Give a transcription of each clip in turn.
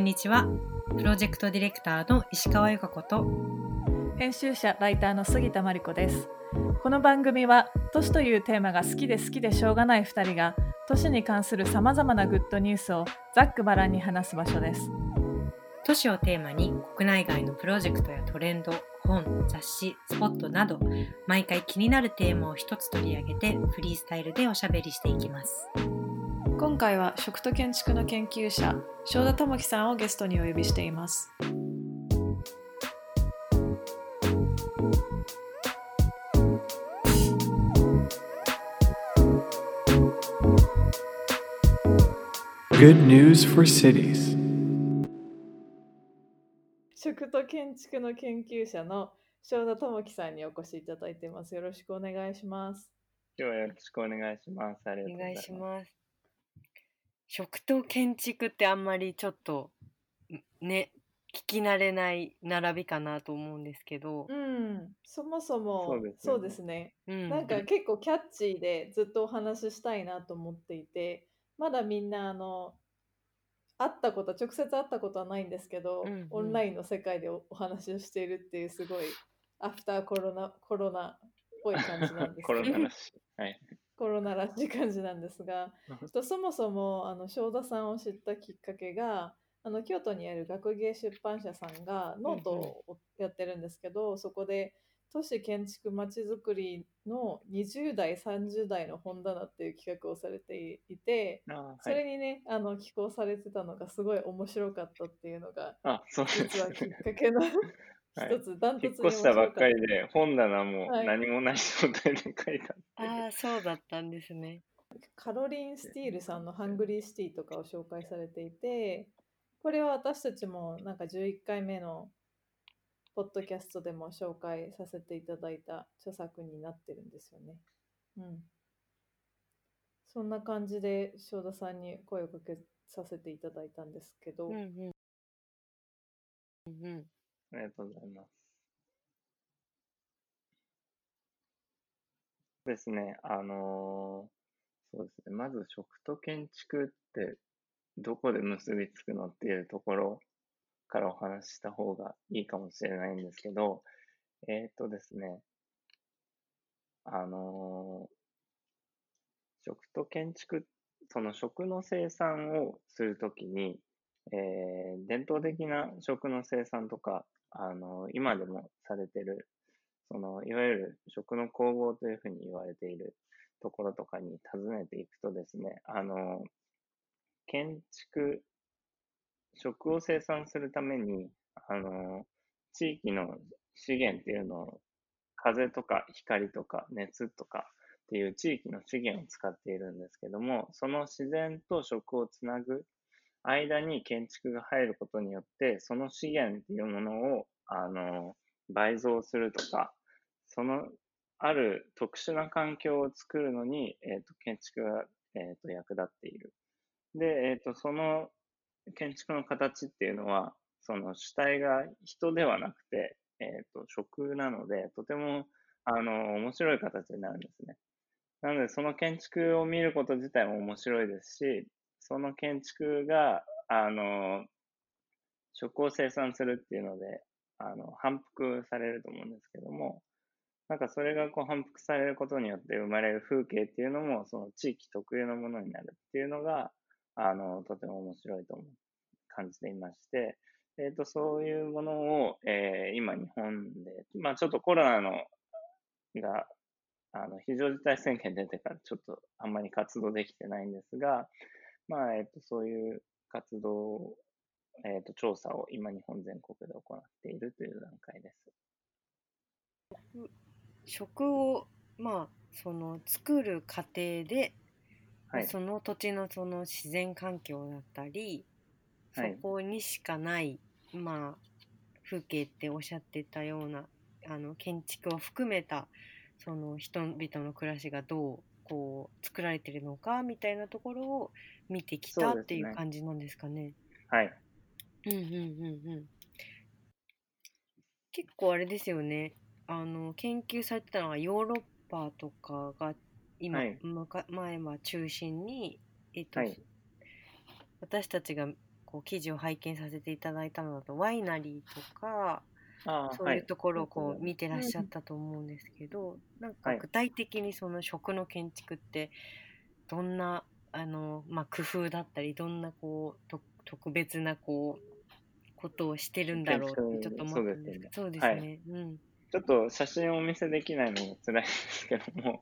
んにちは。プロジェクトディレクターの石川由香子と。編集者ライターの杉田真理子です。この番組は都市というテーマが好きで好きでしょうがない2人が都市に関するさまざまなグッドニュースをざっくばらんに話す場所です。都市をテーマに国内外のプロジェクトやトレンド本雑誌スポットなど毎回気になるテーマを一つ取り上げてフリースタイルでおしゃべりしていきます今回は食と建築の研究者正田智樹さんをゲストにお呼びしています。Good news for cities. 食と建築の研究者の正田智樹さんにお越しいただいています。よろしくお願いします。今日はよろしくお願いします。ありがとお願いうございます。します食と建築ってあんまりちょっとね聞き慣れない並びかなと思うんですけど、うん、そもそもそうですよねね。うんなんか結構キャッチーでずっとお話ししたいなと思っていて、まだみんなあの会ったこと直接会ったことはないんですけど、うんうんオンラインの世界でおお話をしているっていうすごいアフターコロナコロナっぽい感じなんですコロナらしい。はい。コロナらしい感じなんですが、とそもそもあの正田さんを知ったきっかけがあの京都にある学芸出版社さんがノートをやってるんですけど、そこで都市建築まちづくりの20代30代の本棚っていう企画をされていてあはい、それにねあの寄稿されてたのがすごい面白かったっていうのがあ、そうです実はきっね。かけのはい一つダント引っ越したばっかりで、本棚もはい。何もない状態で書いたっていう。ああそうだったんですね。カロリン・スティールさんの「ハングリー・シティ」とかを紹介されていてこれは私たちもなんか11回目のポッドキャストでも紹介させていただいた著作になってるんですよね。うん。そんな感じで正田さんに声をかけさせていただいたんですけど、うんうん。うんうんありがとうございます。ですね、あのーそうですね、まず食と建築ってどこで結びつくのっていうところからお話しした方がいいかもしれないんですけど、えっ、とですね、あのー食と建築、その食の生産をするときに、えー伝統的な食の生産とか、あの今でもされてる、そのいわゆる食の工房というふうに言われているところとかに訪ねていくとですね、あの建築、食を生産するために、あの地域の資源っていうのを風とか光とか熱とかっていう地域の資源を使っているんですけども、その自然と食をつなぐ間に建築が入ることによって、その資源っていうものを、あの、倍増するとか、その、ある特殊な環境を作るのに、えっ、と、建築が、えっ、と、役立っている。で、えっ、と、その建築の形っていうのは、その主体が人ではなくて、えっ、と、食なので、とても、あの、面白い形になるんですね。なので、その建築を見ること自体も面白いですし、その建築が、あの、食を生産するっていうので、あの、反復されると思うんですけども、なんかそれがこう反復されることによって生まれる風景っていうのも、その地域特有のものになるっていうのが、あの、とても面白いと思う、感じていまして、えっ、と、そういうものを、えー今日本で、まあちょっとコロナの、が、あの、非常事態宣言出てからちょっとあんまり活動できてないんですが、まあ、えっ、と、そういう活動を、えっ、と、調査を今日本全国で行っているという段階です。食をまあその作る過程で、はい。その土地のその自然環境だったり、はいそこにしかないまあ風景っておっしゃってたようなあの建築を含めたその人々の暮らしがどうこう作られてるのかみたいなところを見てきたっていう感じなんですかね。はい。うんうんうんうん。結構あれですよね。あの研究されてたのはヨーロッパとかが今、はい前は中心に、えっとはい私たちがこう記事を拝見させていただいたのだとワイナリーとかそういうところをこはいう見てらっしゃったと思うんですけど、なんはい。か具体的にその食の建築ってどんなあの、まあ、工夫だったりどんなこうと特別なこうことをしてるんだろうってちょっと思ったんですけど。そうですはね、うん、ちょっと写真をお見せできないのも辛いですけども、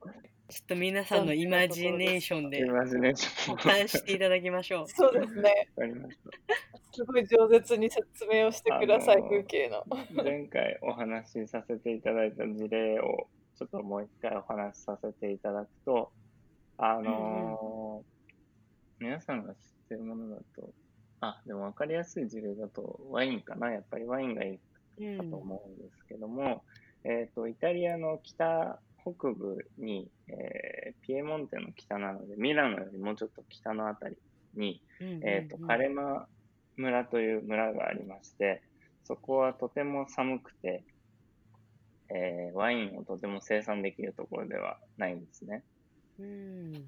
ちょっと皆さんのイマジネーションでイマジネーション保管していただきましょう。そうですね。わかりました。すごい饒舌に説明をしてください、あのー風景の。前回お話しさせていただいた事例をちょっともう一回お話しさせていただくと、あのー皆さんが知ってるものだと、あ、でも分かりやすい事例だとワインかな？やっぱりワインがいいかと思うんですけども、えっ、と、イタリアの北北部に、えーピエモンテの北なので、ミラノよりもうちょっと北のあたりに、えっ、と、カレマ村という村がありまして、そこはとても寒くて、えーワインをとても生産できるところではないんですね。うん。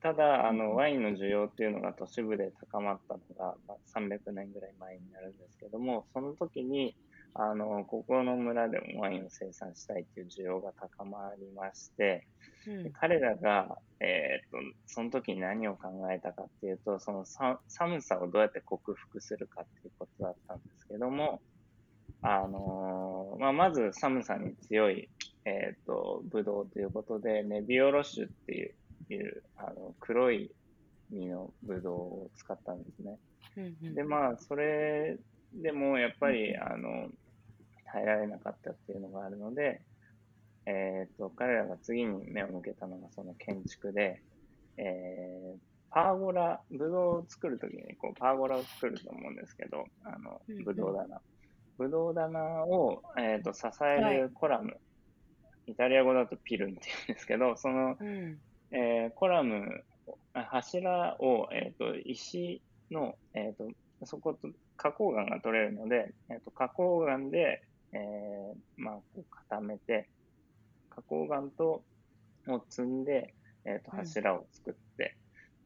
ただ、あの、ワインの需要っていうのが都市部で高まったのが、まあ、300年ぐらい前になるんですけども、その時に、あの、ここの村でもワインを生産したいっていう需要が高まりまして、うんで彼らが、えーっと、その時に何を考えたかっていうと、そのさ寒さをどうやって克服するかっていうことだったんですけども、あのーまあ、まず寒さに強い、えーっと、ブドウということで、ネビオロッシュっていう、いうあの黒い実のブドウを使ったんですね。うんうんで、まあ、それでもやっぱり、あの、耐えられなかったっていうのがあるので、えっ、と、彼らが次に目を向けたのがその建築で、えーパーゴラ、ブドウを作るときにこうパーゴラを作ると思うんですけど、あのブドウ棚。ブドウ棚を、えー、と支えるコラム、イタリア語だとピルンって言うんですけど、その、うん。えーコラム、あ柱を、えー、と石の、えー、とそこと花崗岩が取れるので、えー、と花崗岩で、えーまあ、こう固めて、花崗岩とを積んで、えー、とうん柱を作って、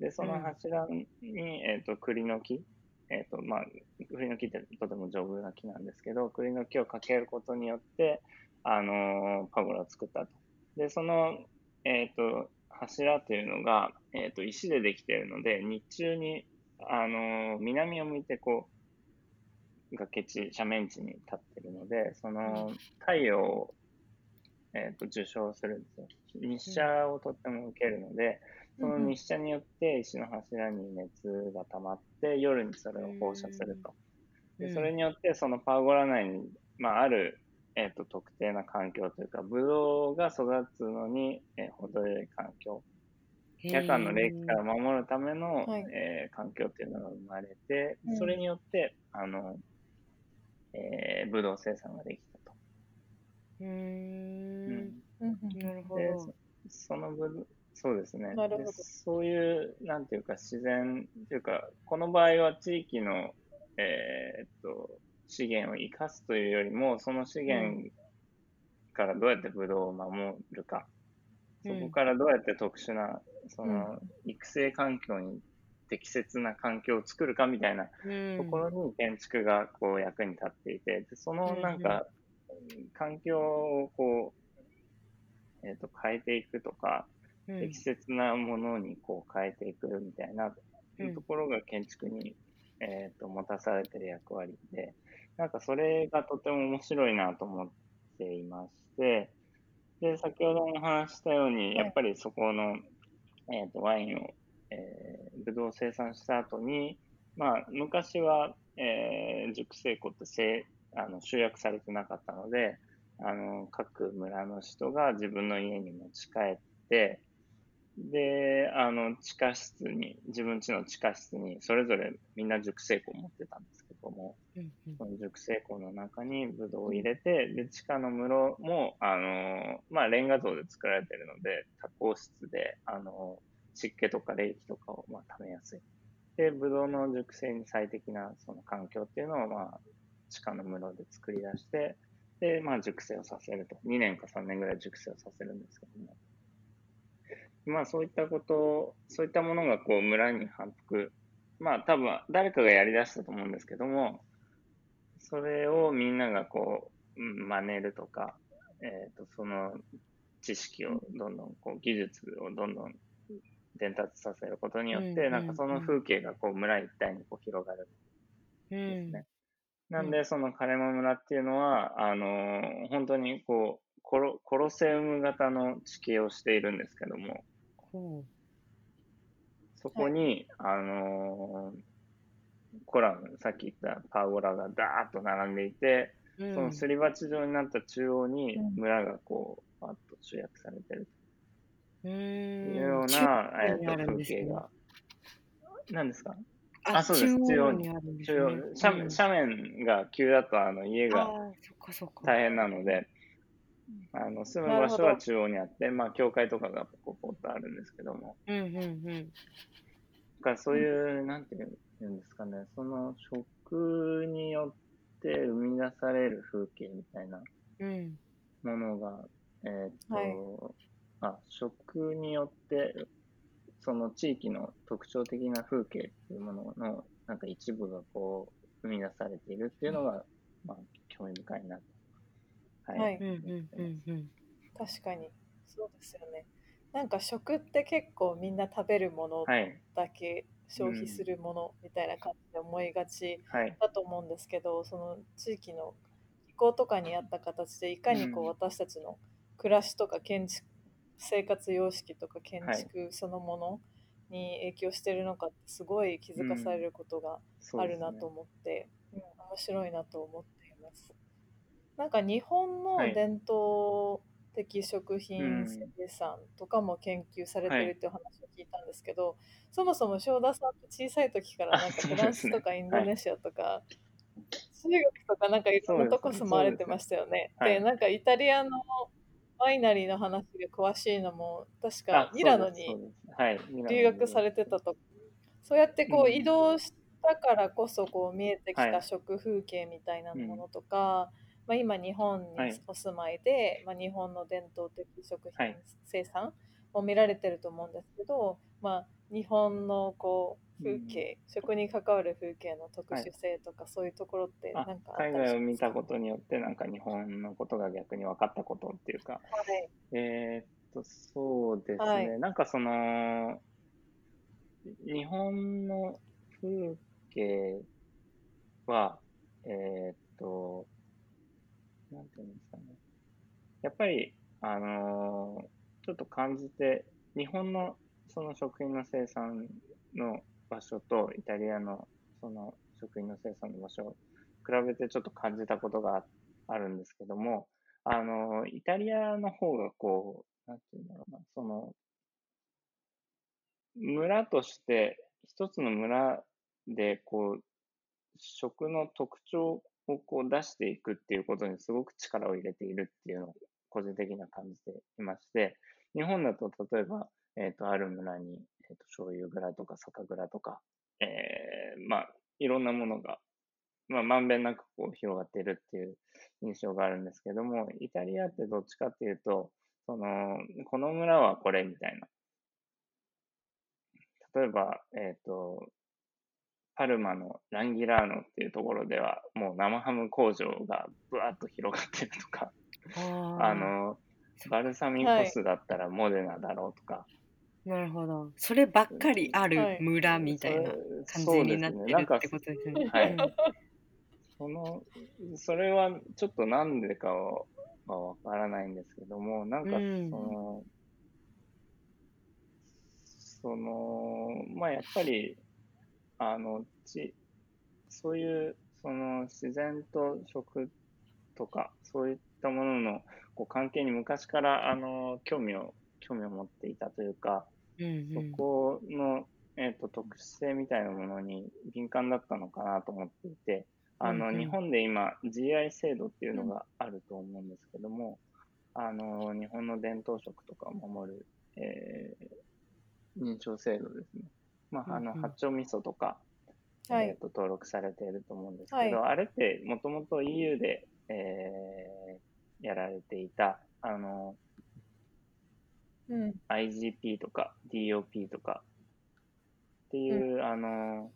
でそのうん柱に、えー、と栗の木、えーとまあ、栗の木ってとても丈夫な木なんですけど、栗の木をかけることによって、あのーパゴラを作ったと。で、その、えっ、と、柱というのが、えっ、と、石でできているので、日中に、あのー南を向いて、こう、崖地、斜面地に立っているので、その、太陽を、えっ、と、受賞するんですよ。日射をとっても受けるので、その日射によって石の柱に熱が溜まって、夜にそれを放射すると。でそれによって、そのパーゴラ内に、まあ、ある、えっと特定な環境というか、ブドウが育つのに、えー程よい環境、夜間の冷気から守るための、はい。えー環境っていうのが生まれてう、ん。それによって、あの、えー、ブドウ生産ができたと。うー。ん。うんうん。なるほでど。そその部そうですね。なるほど。でそういう、なんていうか、自然というか、この場合は地域の、えーっと資源を生かすというよりも、その資源からどうやってブドウを守るか、うんそこからどうやって特殊な、その育成環境に適切な環境を作るかみたいなうん。ところに建築がこう役に立っていて、でそのなんか、環境をこう、えっ、と、変えていくとか、うん。適切なものにこう変えていくみたいなうんところが建築に、えっ、と、持たされてる役割で、なんかそれがとても面白いなと思っていまして、で、先ほども話したように、やっぱりそこの、えっ、と、ワインを、えー、ブドウを生産した後に、まあ、昔は、えー熟成庫ってせあの集約されてなかったので、あの、各村の人が自分の家に持ち帰って、で、あの、地下室に、自分家の地下室に、それぞれみんな熟成庫を持ってたんですけども、うんうん。その熟成庫の中にブドウを入れて、で、地下の室も、あの、まあ、レンガ像で作られているので、多孔質で、あの、湿気とか冷気とかを、まあ、溜めやすい。で、ブドウの熟成に最適なその環境っていうのを、まあ、地下の室で作り出して、で、まあ、熟成をさせると。2年か3年ぐらい熟成をさせるんですけども。まあ、そういったこと、そういったものが、こう、村に反復まあ多分誰かがやり出したと思うんですけども、それをみんながこう、うん真似るとか、えっ、と、その知識をどんどん、こう、技術をどんどん伝達させることによって、うんなんかその風景がこう村一帯にこう広がる。うん。んですね。なんで、そのカレマ村っていうのは、あのー本当にこうコロ、コロセウム型の地形をしているんですけども、ほそこに、あのーコラム、さっき言ったパウゴラがダーッと並んでいて、ううん。そのすり鉢状になった中央にうん。村がこう、パッと集約されてるうといーんうよう中な、え央にあーと風るんですね。景が。何ですか？ああそうです。中中央にあるんです中ね央斜斜面が急だとあの家がああーそっかそっか。大変なので、あの住む場所は中央にあって、まあ、教会とかがポコポコとあるんですけども、うんうんうん。だからそういう、なんていうんですかね、その食によって生み出される風景みたいなうん。ものが、えーっと、はいあ、食によって、その地域の特徴的な風景っていうものの、なんか一部がこう、生み出されているっていうのが、まあ、興味深いなと。はい。はいうんうんうんうん確かにそうですよねなんか食って結構みんな食べるものはい。だけ消費するものみたいな感じで思いがちはい。だと思うんですけどその地域の気候とかに合った形でいかにこううん私たちの暮らしとか建築生活様式とか建築そのものに影響してるのかってすごい気づかされることがあるなと思って、うん面白いなと思っています。なんか日本のはい。伝統的食う品ん生産とかも研究されてはいるっていう話を聞いたんですけど、そもそも正田さんって小さい時からなんかフランスとかインドネシアとか、中国とかなんかいろんなとこ住まわれてましたよね。ですね。はいでなんかイタリアのワイナリーの話が詳しいのも確あかミラノに留学されてたとそうやってこううん。移動したからこそこう見えてきたはい。食風景みたいなものとか、まあ、今日本にはい。お住まいで、まあ、日本の伝統的食品はい。生産を見られてると思うんですけど、まあ、日本のこう風景、食に関わる風景の特殊性とか、そういうところってあなんか？海外を見たことによって、なんか日本のことが逆に分かったことっていうか、はい。えーっと、そうですね、はい。なんかその、日本の風景は、えーっと、なんていうんですかね。やっぱり、あのーちょっと感じて、日本のその食品の生産の場所とイタリアのその食品の生産の場所を比べてちょっと感じたことがあるんですけども、あの、イタリアの方がこう、なんていうんだろうな、その、村として、一つの村で、こう、食の特徴をこう出していくっていうことにすごく力を入れているっていうのを個人的には感じていまして、日本だと例えば、えっ、と、ある村に、えっ、と、醤油蔵とか酒蔵とか、えーまあ、いろんなものが、まあ、まんべんなくこう広がっているっていう印象があるんですけども、イタリアってどっちかっていうと、その、この村はこれみたいな。例えば、えっ、と、パルマのランギラーノっていうところでは、もう生ハム工場がぶわっと広がってるとか、ああの、バルサミコ酢だったらモデナだろうとか、ーなるほど。そればっかりあはるい。村みたいな感じになってるってことですね。はい。うん。その、それはちょっとなんでかはわからないんですけども、なんかそうん。の、その、まあやっぱり、あの、ち、そういう、その自然と食とか、そういったもののこう関係に昔から、あの、興味を、興味を持っていたというか、うんうん。そこの、えっと特殊性みたいなものに敏感だったのかなと思っていて、あの、うんうん。日本で今 GI 制度っていうのがあると思うんですけども、あの、日本の伝統食とかを守る、えー認証制度ですね。まあ、あの、うん。うん八丁味噌とか、はい。えっと登録されていると思うんですけど、あれってもともと EU で、えーやられていた、あの、うん。IGP とか DOP とか。っていう、あの、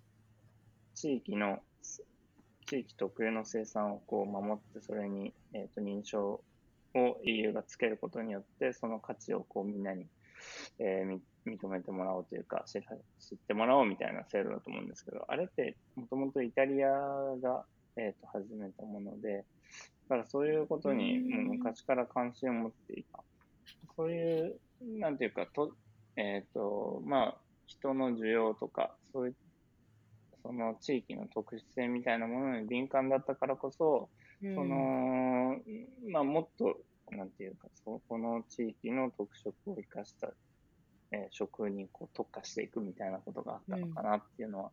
地域の、地域特有の生産をこう守って、それに、えー、と認証を EU がつけることによって、その価値をこうみんなに、えーみ認めてもらおうというか知ってもらおうみたいな制度だと思うんですけど、あれってもともとイタリアが、えー、と始めたもので、だからそういうことにもう昔から関心を持っていた。そういう、なんていうか、とえっ、と、まあ、人の需要とか、そういう、その地域の特殊性みたいなものに敏感だったからこそ、うんその、まあ、もっと、なんていうか、そこの地域の特色を生かした、えー食にこう特化していくみたいなことがあったのかなっていうのは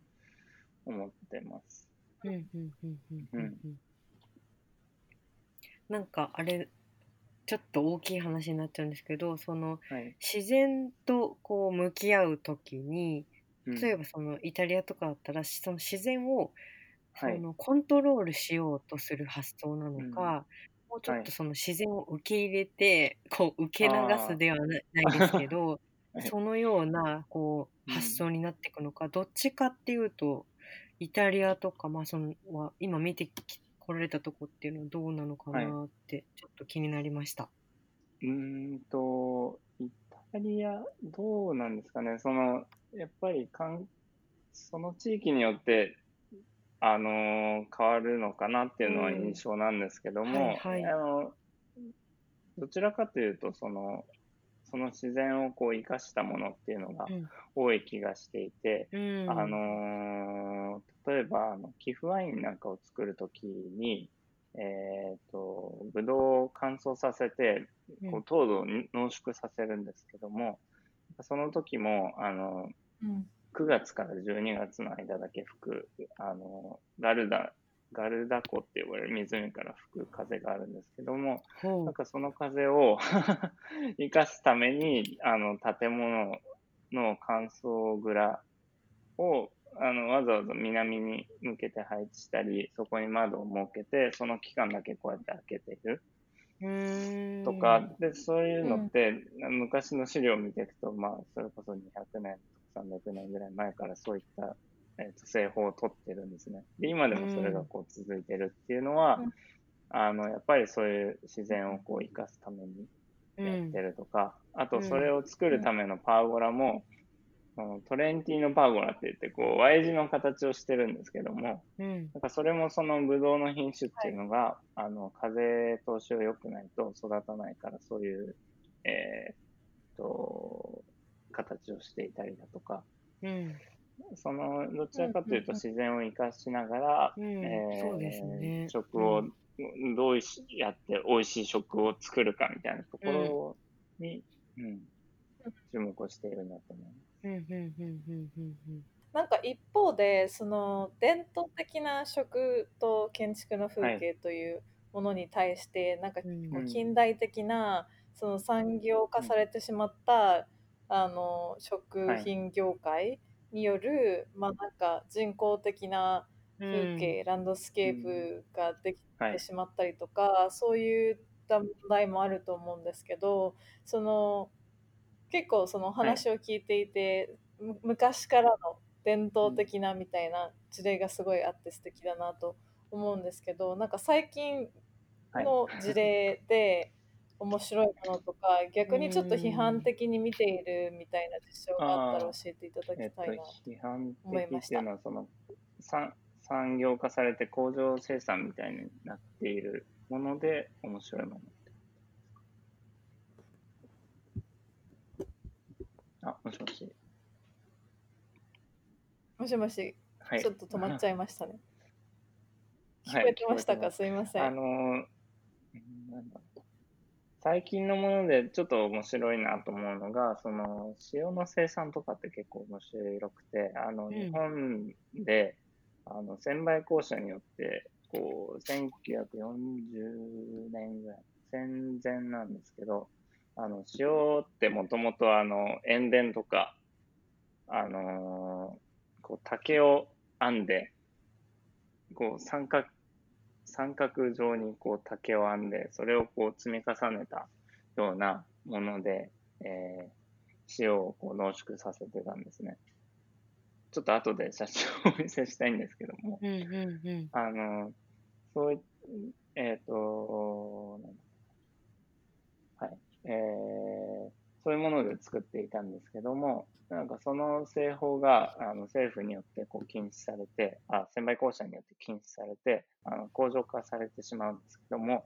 思ってます。うんうんうんうんうんなんかあれちょっと大きい話になっちゃうんですけどそのはい。自然とこう向き合う時にうん。例えばそのイタリアとかだったらその自然をそはい。のコントロールしようとする発想なのか、もうちょっはい。とその自然を受け入れてこう受け流すではなないですけど、はい。そのようなこううん。発想になっていくのか、どっちかっていうとイタリアとか、まあ、そのは今見てき来られたとこっていうのはどうなのかなってちょっと気になりました。うーんと、イタリア、どうなんですかね、その、やっぱりかん、その地域によって、あのー変わるのかなっていうのはうん。印象なんですけども、はいはい。あの、どちらかというと、その、その自然をこう生かしたものっていうのがうん。多い気がしていて、うん。あのー例えば、あの、寄付ワインなんかを作るときに、えっ、と、ブドウを乾燥させて、こう糖度を濃縮させるんですけども、その時も、あの、うん。9月から12月の間だけ吹く、あの、ガルダ、ガルダ湖って呼ばれる湖から吹く風があるんですけども、なんかその風を 生かすために、あの、建物の乾燥蔵を、あの、わざわざ南に向けて配置したり、そこに窓を設けて、その期間だけこうやって開けているとか、で、そういうのって、昔の資料を見ていくと、まあ、それこそ200年とか300年ぐらい前からそういった、えーと製法を取ってるんですね。で、今でもそれがこう続いてるっていうのは、うん。あの、やっぱりそういう自然をこう生かすためにやってるとか、あとそれを作るためのパーゴラも、そのトレンティーノパーゴラって言って、こう、Y 字の形をしてるんですけども、うん。なんかそれもそのブドウの品種っていうのが、あの、風通しが良くないと育たないから、そういう、えーっと、形をしていたりだとか、うんその、どちらかというと自然を生かしながら、うんえーそうですね。食を、どうやって美味しい食を作るかみたいなところに、うん。注目をしているんだと思います。うんうんうんうんうんなんか一方でその伝統的な食と建築の風景というものに対して、なんかうんこう近代的なその産業化されてしまった、あの食品業界による、まあなんか人工的な風景、ランドスケープができはい。て。しまったりとか、そういった問題もあると思うんですけどその結構その話を聞いていて、む昔からの伝統的なみたいな事例がすごいあって素敵だなと思うんですけどなんか最近はい。の事例で面白いものとか、逆にちょっと批判的に見ているみたいな実証があったら教えていただきえっとたいな。、批判思いましてた的っいうのは、その、産産業化されて工場生産みたいになっているもので面白いもの。あ、もしもし。もしもし、はい。ちょっと止まっちゃいましたね。は い聞こえてましたか、聞こえてますすいません。あのなんだ最近のものでちょっと面白いなと思うのが、その塩の生産とかって結構面白くて、あのん。日本で、あの専売公社によって、こう、1940年ぐらい、戦前なんですけど、あの塩ってもともとあの塩田とか、あのーこう竹を編んで、こう三角三角状にこう竹を編んで、それをこう積み重ねたようなもので、えー塩をこう濃縮させてたんですね。ちょっと後で写真をお見せしたいんですけども、うんうんうん。あの、そうい、えっ、と、なんだはい、えーそういうもので作っていたんですけども、なんかその製法があの政府によってこう禁止されて、あ、専売公社によって禁止されて、あの工場化されてしまうんですけども、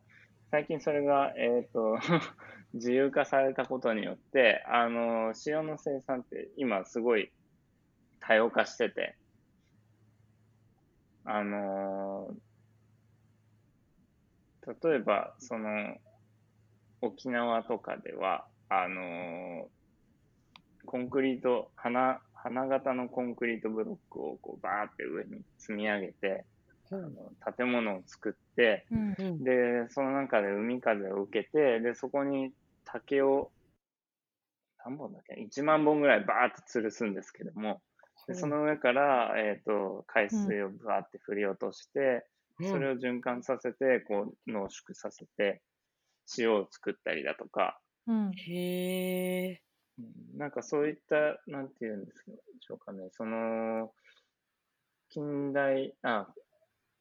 最近それが、えっ、と、自由化されたことによって、あの、塩の生産って今すごい多様化してて、あの例えば、その、沖縄とかでは、あのコンクリート、花、花形のコンクリートブロックをこうバーって上に積み上げて、あの建物を作って、うん。うんで、その中で海風を受けて、で、そこに竹を、何本だっけ ?1 万本ぐらいバーって吊るすんですけども、でその上から、えっ、と、海水をバーって振り落として、それを、を循環させて、こう、濃縮させて、塩を作ったりだとか、うん。へえ。うんなんかそういった、なんていうんでしょうかね、その、近代、あ、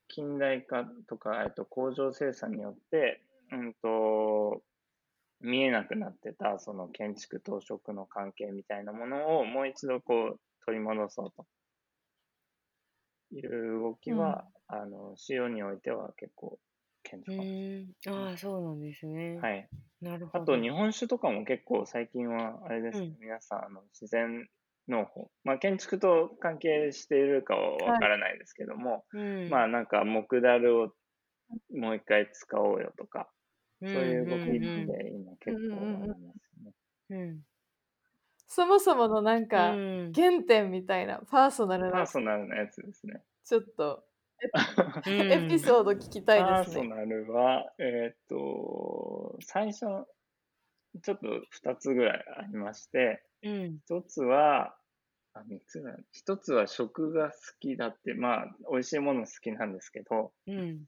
近代化とか、えっと、工場生産によって、うんと、見えなくなってた、その建築当職の関係みたいなものをもう一度こう取り戻そうと。いう動きは、あの、塩においては結構顕う著か。ああ、そうなんですね。ない。はい。なるほど。あと、日本酒とかも結構最近は、あれですね、うん皆さん、あの、自然農法。まあ、建築と関係しているかはわからないですけども、うん、まあ、なんか、木だるをもう一回使おうよとか、そそういう動きうんって今結構ありますね。うんそもそものなんかうん原点みたいなパーソナルパーなソナルなやつですね。ちょっとうんエピソード聞きたパーいですね。ソナルは、えーっと、最初、ちょっと2つぐらいありまして、うん。一つは、あ、三つぐらい。一つは食が好きだって、まあ、美味しいもの好きなんですけど、うん。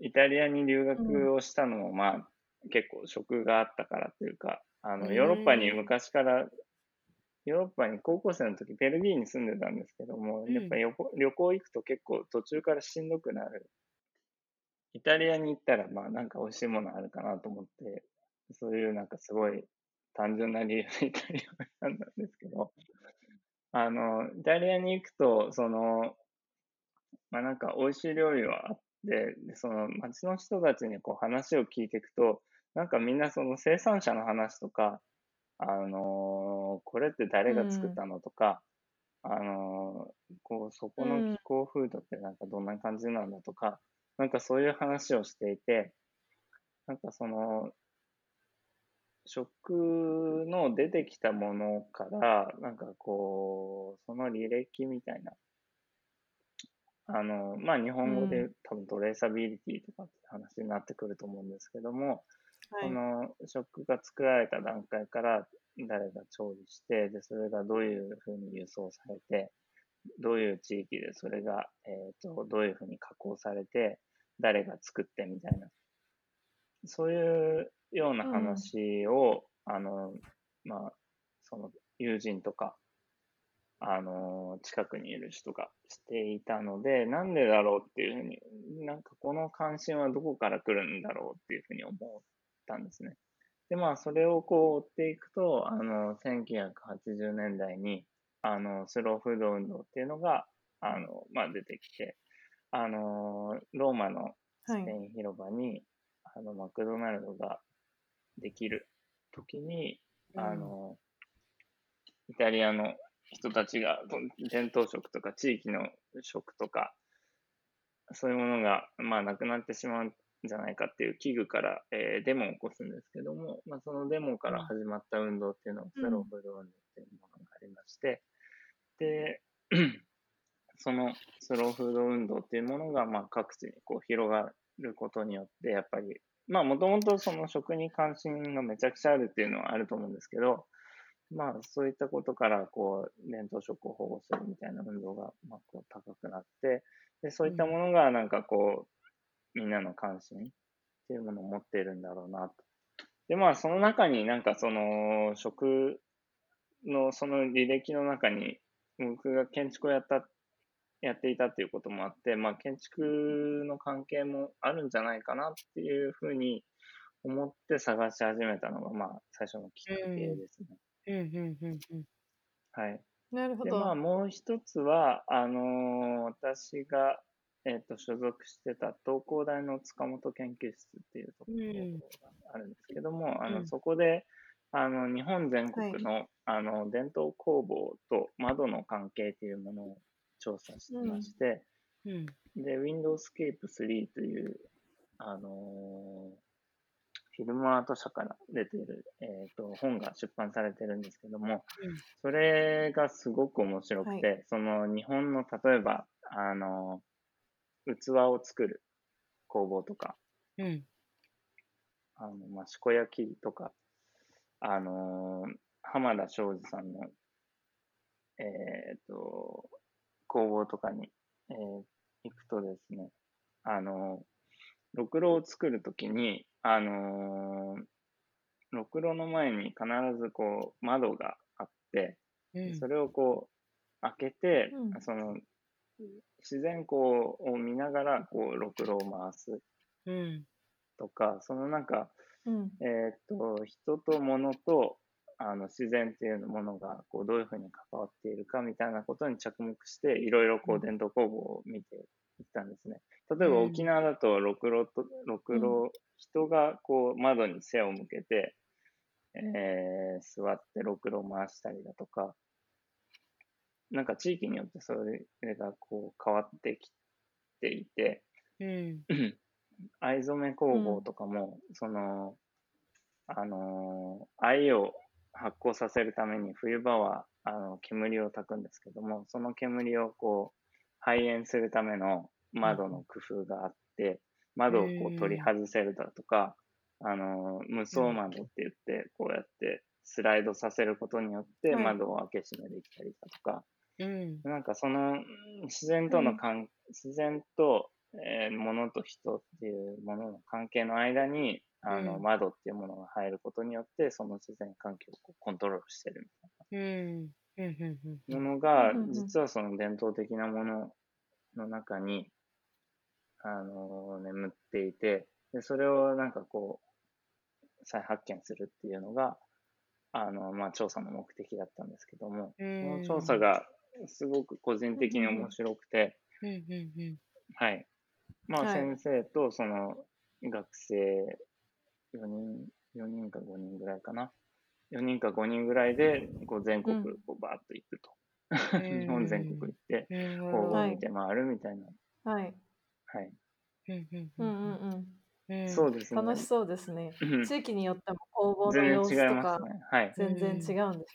イタリアに留学をしたのも、まあ、結構食があったからというか、あの、うん。ヨーロッパに昔から、ヨーロッパに高校生の時、ベルギーに住んでたんですけども、うんやっぱり旅行旅行行くと結構途中からしんどくなる。イタリアに行ったら、まあ、なんか美味しいものあるかなと思って、そういうなんかすごい単純な理由でイタリアを選んだんですけど、あの、イタリアに行くと、その、まあなんか美味しい料理はあって、でその街の人たちにこう話を聞いていくと、なんかみんなその生産者の話とか、あのーこれって誰が作ったのとか、あのーこう、そこの気候風土ってなんかどんな感じなんだとか、なんかそういう話をしていて、なんかその、食の出てきたものから、なんかこう、その履歴みたいな、あの、まあ日本語でう多分トレーサビリティとかって話になってくると思うんですけども、はい。その食が作られた段階から誰が調理して、で、それがどういうふうに輸送されて、どういう地域でそれが、えっ、と、どういうふうに加工されて、誰が作ってみたいな、そういうような話を、あの、まあ、その友人とか、あの、近くにいる人がしていたので、なんでだろうっていうふうに、なんかこの関心はどこから来るんだろうっていうふうに思ったんですね。で、まあ、それをこう追っていくと、あの、1980年代に、あの、スローフード運動っていうのが、あの、まあ、出てきて、あの、ローマのスペイン広場に、あの、マクドナルドができる時に、あの、イタリアの人たちが、と伝統食とか地域の食とか、そういうものが、まあ、なくなってしまうんじゃないかっていう危惧から、えーデモを起こすんですけども、まあ、そのデモから始まった運動っていうのが、スローフード運動っていうものがありまして、で、そのスローフード運動っていうものが、まあ、各地にこう広がることによって、やっぱり、まあ、もともとその食に関心がめちゃくちゃあるっていうのはあると思うんですけど、まあ、そういったことから、こう、伝統食を保護するみたいな運動が、まあ、こう、高くなって、で、そういったものが、なんかこう、みんなの関心っていうものを持っているんだろうなと。で、まあ、その中になんかその、食のその履歴の中に、僕が建築をやった、やっていたっていうこともあって、まあ、建築の関係もあるんじゃないかなっていうふうに思って探し始めたのが、まあ、最初のきっかけですね。うんうんうんうんはい。なるほで、まあ、ど。もう一つは、あのー私が、えっ、と、所属してた東工大の塚本研究室っていうところうんがあるんですけども、あの、うん。そこで、あの、日本全国の、あの、伝統工房と窓の関係っていうものを調査してまして、うん。で、Windowscape 3という、あのーフィルムアート社から出ている、えっ、と、本が出版されてるんですけども、それがすごく面白くて、その日本の例えば、あの、器を作る工房とか、うん。あの、まあ、しこ焼きとか、あの、浜田庄司さんの、えっ、と、工房とかに、えー行くとですね、あの、ろくろを作るときに、あのろくろの前に必ずこう窓があって、うん。それをこう開けて、うん。その自然光を見ながらこうろくろを回す。うんとか、そのなんか、うん。えーっと、人と物とあの自然っていうものがこうどういうふうに関わっているかみたいなことに着目して、いろいろこうん。う伝統工房を見ていったんですね。例えばうん。沖縄だとろくろと、ろくろ、人がこう窓に背を向けて、えー座ってろくろを回したりだとか、なんか地域によってそれがこう変わってきていて、うん。藍染め工房とかも、その、あのー藍を発酵させるために冬場はあの煙を焚くんですけども、その煙をこう排煙するための窓の工夫があって、窓をこうんう取り外せるだとか、あのー無双窓って言って、こうやってスライドさせることによってはい。窓を開け閉めできたりだとか、うん。なんかそのうん自然との関、自然と、えー物と人っていうものの関係の間に、あの、うん。窓っていうものが入ることによって、その自然環境をコントロールしてるうん。うんうんみたいなものがうんうん。う、ん実はその伝統的なものの中に、あの眠っていて、で、それをなんかこう、再発見するっていうのが、あの、まあ、調査の目的だったんですけども、うそのん調査がすごく個人的に面白くて、うんうんうんはい。まあ、はい先生とその学生4人、4人か5人ぐらいかな。4人か5人ぐらいで、こう全国うんこうバーッと行くと。うん日本全国行って、こう見て回るみたいな。はい。はい。うんうんうんうんうん。うんそうですね。楽しそうですね。うん地域によっても工房の全様子と然違いまかすね。はい。全然違うんです。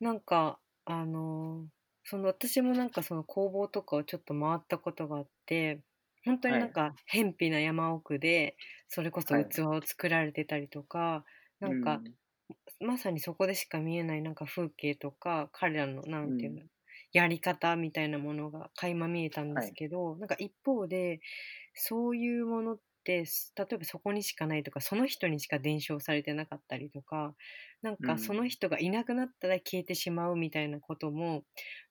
なんかあのーその私もなんかその工房とかをちょっと回ったことがあって本当になんか偏僻な山奥でそれこそはい。器を作られてたりとか、なんかまさにそこでしか見えないなんか風景とか彼らのなんていうの、うん。やり方みたいなものが垣間見えたんですけど、なんか一方でそういうものってす例えばそこにしかないとかその人にしか伝承されてなかったりとかなんうんかその人がいなくなったら消えてしまうみたいなことも、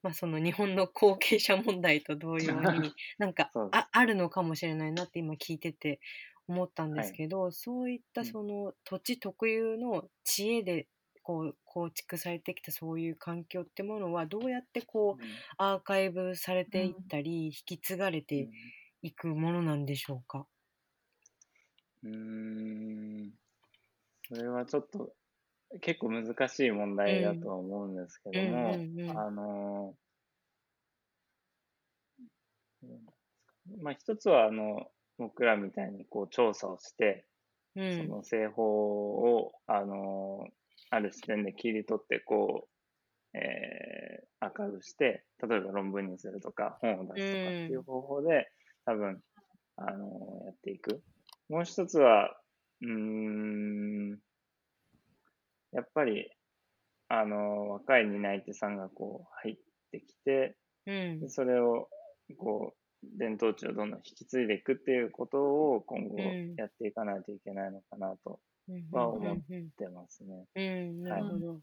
まあ、その日本の後継者問題と同様に なんかああるのかもしれないなって今聞いてて思ったんですけど、そういったうん。その土地特有の知恵でこう構築されてきたそういう環境ってものはどうやってこうアーカイブされていったり、引き継がれていくものなんでしょうか？うん。うんそれはちょっと結構難しい問題だとは思うんですけども、うんうんうんあのー、まあ一つはあの、僕らみたいにこう調査をして、うんその製法を、あのーある視点で切り取って、こう、えー、アーカイブして、例えば論文にするとか、本を出すとかっていう方法で、多分、あのーやっていく。もう一つは、うーん、やっぱり、あのー若い担い手さんがこう入ってきて、うん。でそれを、こう、伝統地をどんどん引き継いでいくっていうことを今後うん。やっていかないといけないのかなとうん。は思っうんてますね。うんなるほど。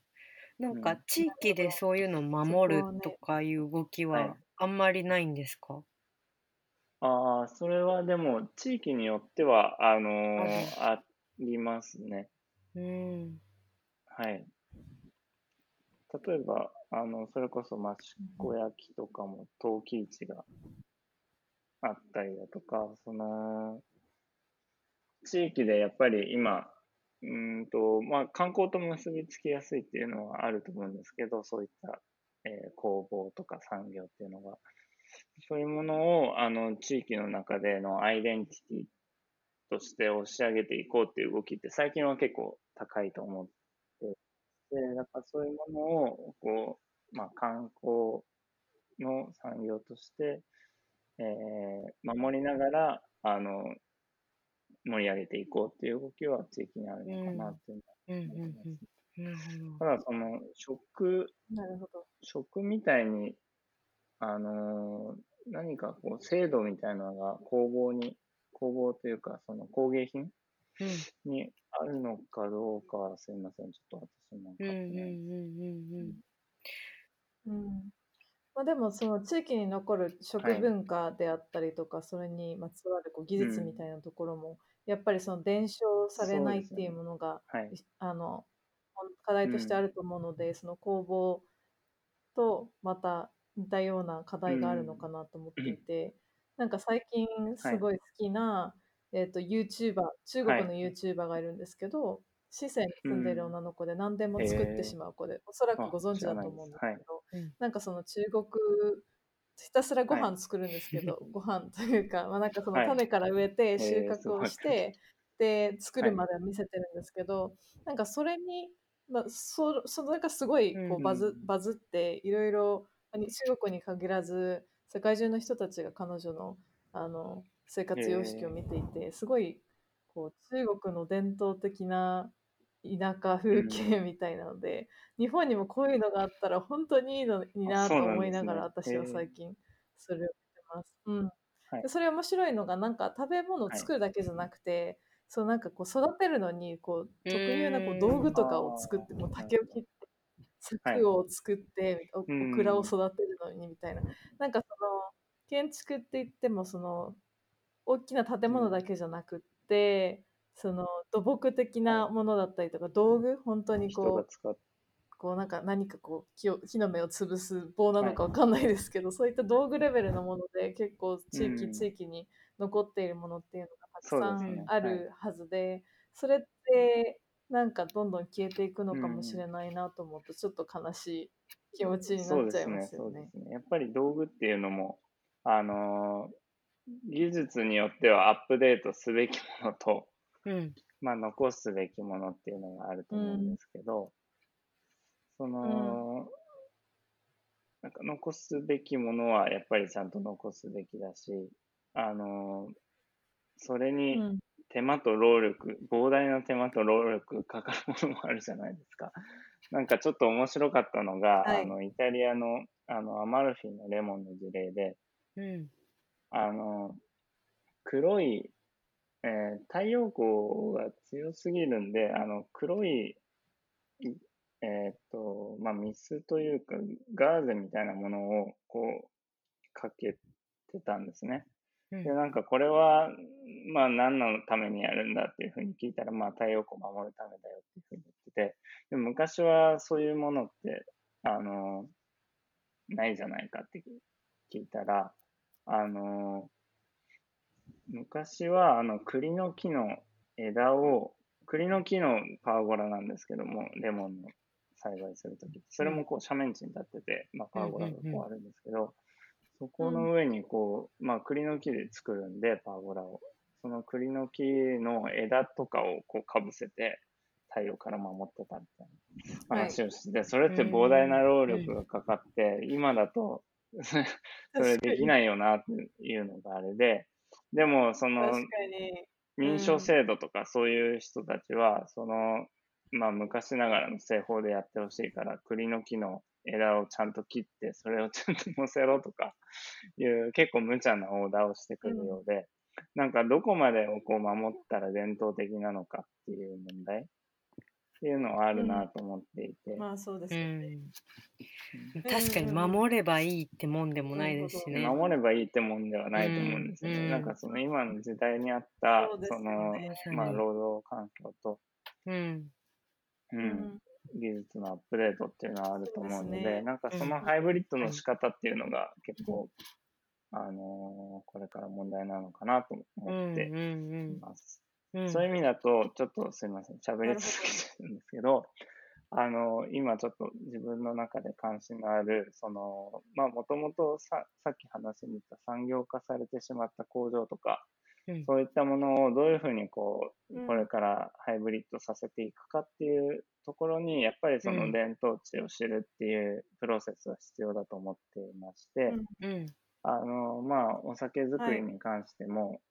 なんかうん地域でそういうのを守るとかいう動きはい。はあんまりないんですか？ああ、それはでも、地域によっては、あのーあありますね。うん。はい。例えば、あの、それこそ、益子焼きとかも、陶器市があったりだとか、その、地域でやっぱり今、うーんと、まあ、観光と結びつきやすいっていうのはあると思うんですけど、そういった、えー工房とか産業っていうのが、そういうものを、あの、地域の中でのアイデンティティとして押し上げていこうっていう動きって最近は結構高いと思って、で、だからそういうものを、こう、まあ、観光の産業として、えー守りながら、あの、盛り上げていこうっていう動きは地域にあるのかなっていうのは思います。ただ、その、食。食みたいに、あのー何かこう、制度みたいなのが工房に、工房というか、その工芸品。にあるのかどうかはすいません。ちょっと私もうんうんうん分かってない。うんうんまあ、でもその地域に残る食文化であったりとか、それにまつわるこう技術みたいなところも、やっぱりその伝承されないっていうものが、はい。あの課題としてあると思うので、その工房とまた似たような課題があるのかなと思っていて、なんか最近すごい好きな、えっ、と YouTuber 中国の YouTuber がいるんですけど、四川に住んでる女の子で何でも作ってしまう子で、おそらくご存知だと思うんですけど、うん。なんかその中国ひたすらご飯作るんですけど、ご飯というか、まあ、なんかそのはい。種から植えて収穫をして、で作るまでは見せてるんですけど、なんかそれに、まあ、そそれがすごいこうんうバズ,、うん。バズっていろいろ中国に限らず世界中の人たちが彼女のあの生活様式を見ていて、すごいこう中国の伝統的な田舎風景みたいなので、日本にもこういうのがあったら本当にいいのになと思いながら、私は最近それを見てます。うん。それ面白いのがなんか食べ物をはい。作るだけじゃなくて、そうなんかこう育てるのにこう特有なこううん。道具とかを作ってもう竹を切っ柵を作って、おうんオクラを育てるのにみたいな。なんかその建築って言ってもその大きな建物だけじゃなくって、その土木的なものだったりとか道具本当に人こうが使っこうなんか何かこう木を木の芽を潰す棒なのかわかんないですけど、そういった道具レベルのもので結構地域、うん。地域に残っているものっていうのがたくさんあるはずで、それってなんかどんどん消えていくのかもしれないなと思うとちょっと悲しい気持ちになっちゃいますよね。そうですね。やっぱり道具っていうのも、あのー技術によってはアップデートすべきものと、うん。まあ、残すべきものっていうのがあると思うんですけど、その、なんか残すべきものはやっぱりちゃんと残すべきだし、あのーそれにうん手間と労力、膨大な手間と労力かかるものもあるじゃないですか。なんかちょっと面白かったのが、はいあの、イタリアの、あの、アマルフィのレモンの事例で、うん。あの、黒い、えー太陽光が強すぎるんで、あの、黒い、いえーっと、まあ、ミスというか、ガーゼみたいなものを、こう、かけてたんですね。で、なんかこれは、まあ何のためにやるんだっていうふうに聞いたら、まあ太陽光を守るためだよっていうふうに言ってて、でも昔はそういうものって、あの、ないじゃないかって聞いたら、あの、昔はあの栗の木の枝を、栗の木のパーゴラなんですけども、レモンの栽培するとき、それもこう斜面地に立ってて、まあパーゴラがこうあるんですけど、そこの上にこう、まあ栗の木で作るんで、パーゴラを。その栗の木の枝とかをこうかぶせて、太陽から守ってたみたいなはい話をして、それって膨大な労力がかかって、今だと それできないよなっていうのがあれで、でもその。認証制度とかそういう人たちは、その、まあ昔ながらの製法でやってほしいから、栗の木の枝をちゃんと切って、それをちゃんと乗せろとかいう結構無茶なオーダーをしてくるようで、なんかどこまでをこう守ったら伝統的なのかっていう問題っていうのはあるなと思っていて、まあそうですうよね。ん、確かに守ればいいってもんでもないですしね。守ればいいってもんではないと思うんですよね。うん。なんかその今の時代にあったその、ね。まあ、労働環境と、うん。う、うんん技術のアップデートっていうのはあると思うので、ですね。なんかそのうん。ハイブリッドの仕方っていうのが結構、あのーこれから問題なのかなとうん思ってうんいます。うん。そういう意味だと、ちょっとすみません、喋り続けてるんですけど、あの、今ちょっと自分の中で関心のある、その、まあ、もともとさ、さっき話に出た産業化されてしまった工場とか、うん。そういったものをどういうふうにこうこれからハイブリッドさせていくかっていうところに、やっぱりそうのん。伝統値を知るっていうプロセスは必要だと思っていまして、あの、まあ、お酒作りに関しても、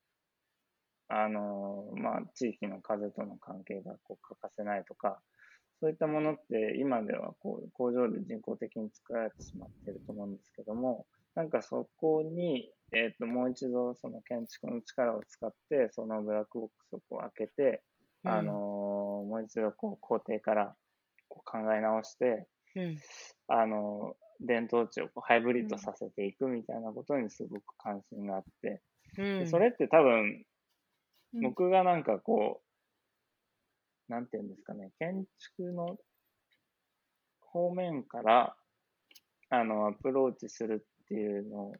あの、まあ、地域の風との関係がこう欠かせないとか、そういったものって今ではこう工場で人工的に作られてしまっていると思うんですけども、なんかそこに、えっ、と、もう一度その建築の力を使って、そのブラックボックスをこう開けて、うん。あの、もう一度こう工程からこう考え直して、うん。あの、伝統値をこうハイブリッドさせていくみたいなことにすごく関心があって、うん。でそれって多分、うん。僕がなんかこう、なんていうんですかね、建築の方面から、あの、アプローチするっていうの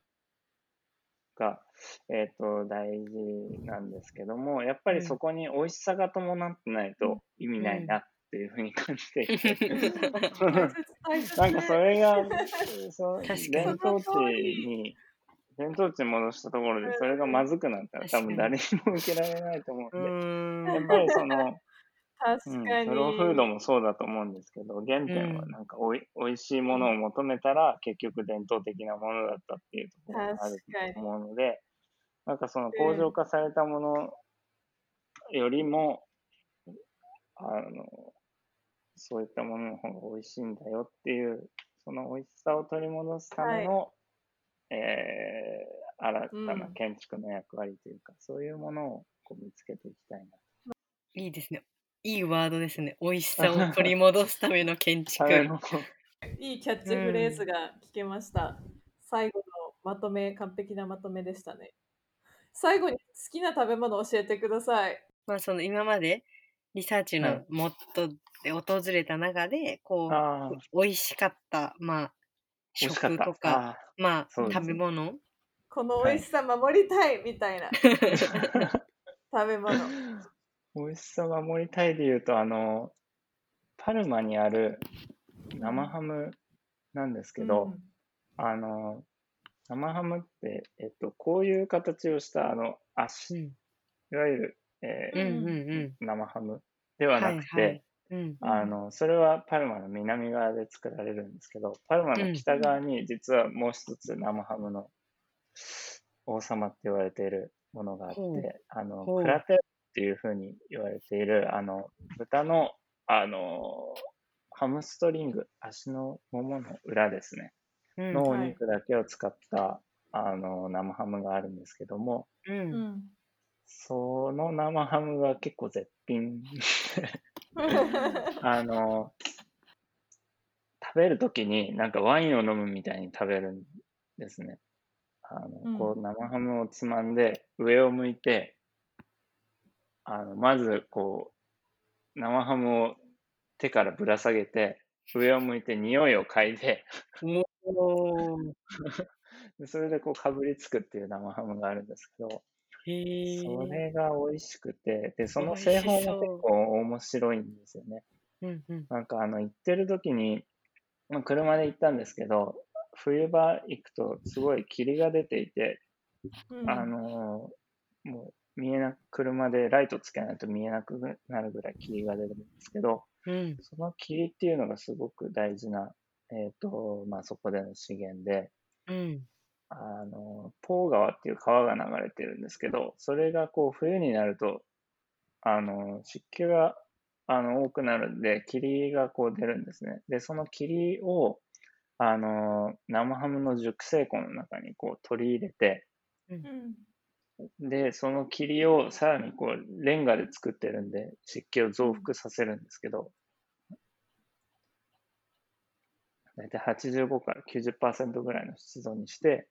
が、えっ、と、大事なんですけども、やっぱりそこに美味しさが伴ってないと意味ないなっていうふうに感じてい なんかそれが、そ伝統地に、伝統地に戻したところで、それがまずくなったら、多分誰にも受けられないと思ううんで、ん。やっぱりその、うん、確かに。スローフードもそうだと思うんですけど、原点はなんかおい、おいしいものを求めたら、結局伝統的なものだったっていうところがあると思うので、なんかその工場化されたものよりも、あの、そういったものの方が美味しいんだよっていう、その美味しさを取り戻すための、えー新たなうん建築の役割というか、そういうものをこう見つけていきたいな。いいですね。いいワードですね。美味しさを取り戻すための建築いいキャッチフレーズが聞けました。最後のまとめ、完璧なまとめでしたね。最後に好きな食べ物を教えてください。まあその今までリサーチはいのモットで訪れた中で、こう、美味しかった、まあ。食とか、あまあ、食べ物この美味しさ守りたいみたいな 食べ物。美味しさを守りたいで言うと、あの、パルマにある生ハムなんですけど、あの、生ハムって、えっと、こういう形をした、あの、う足、いんわゆる、えーうんうんうん。生ハムではなくて、はいはい。うんあの、それはパルマの南側で作られるんですけど、パルマの北側に実はもう一つ生ハムの王様って言われているものがあってほう、あのクラテっていうふうに言われている、あの、豚の、あの、ハムストリング、足のももの裏ですね、うんのおはい肉だけを使った、あの、生ハムがあるんですけども、ううんん。その生ハムが結構絶品 あの、食べるときになんかワインを飲むみたいに食べるんですね。あうんの、こう生ハムをつまんで上を向いて、あの、まずこう、生ハムを手からぶら下げて、上を向いて匂いを嗅いで、それでこうかぶりつくっていう生ハムがあるんですけど。それが美味しくて、で、その製法も結構面白いんですよね。うんうんなんかあの行ってる時に、まあ、車で行ったんですけど、冬場行くとすごい霧が出ていて、うんあのーもう見えなく、車でライトつけないと見えなくなるぐらい霧が出るんですけど、うん。その霧っていうのがすごく大事な、えっ、と、まあそこでの資源で、うん。あの、ポー川っていう川が流れてるんですけど、それがこう冬になると、あの、湿気があの多くなるんで、霧がこう出るんですね。で、その霧を、あの、生ハムの熟成庫の中にこう取り入れて、うんで、その霧をさらにこう、レンガで作ってるんで、湿気を増幅させるんですけど、大体85から90%ぐらいの湿度にして、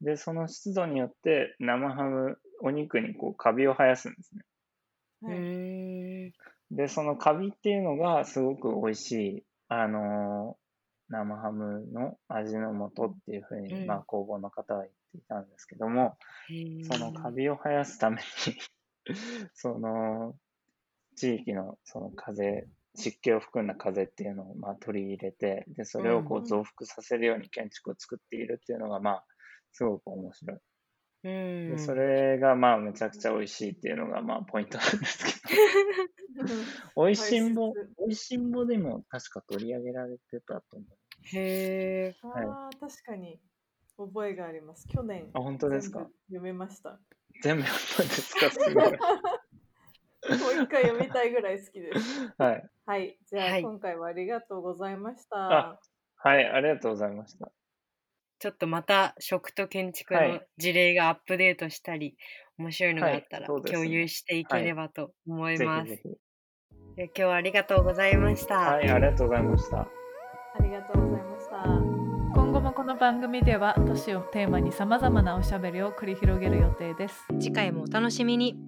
で、その湿度によって生ハム、お肉にこう、カビを生やすんですね。へで、そのカビっていうのがすごく美味しい、あのー、生ハムの味の素っていうふうに、まあ、工房の方は言ていたんですけども、そのカビを生やすために その、地域のその風、湿気を含んだ風っていうのをまあ取り入れて、で、それをこう増幅させるように建築を作っているっていうのが、まあ、すごく面白い。うん。で、それがまあ、めちゃくちゃ美味しいっていうのがまあ、ポイントなんですけど、美味しんぼ美味し、んぼでも確か取り上げられてたと思う。へえ。ああ、確かに覚えがあります。去年あ、本当ですか？読めました。全部やったんですか？すごい。もう一回読みたいぐらい好きです。はい。はい、じゃあ、はい今回はありがとうございました。あはい、ありがとうございました。ちょっとまた食と建築のはい事例がアップデートしたり、面白いのがあったら共有していければと思います。ぜひぜひ。で今日はありがとうございました。はい、ありがとうございました。ありがとうの番組では都市をテーマにさまざまなおしゃべりを繰り広げる予定です。次回もお楽しみに。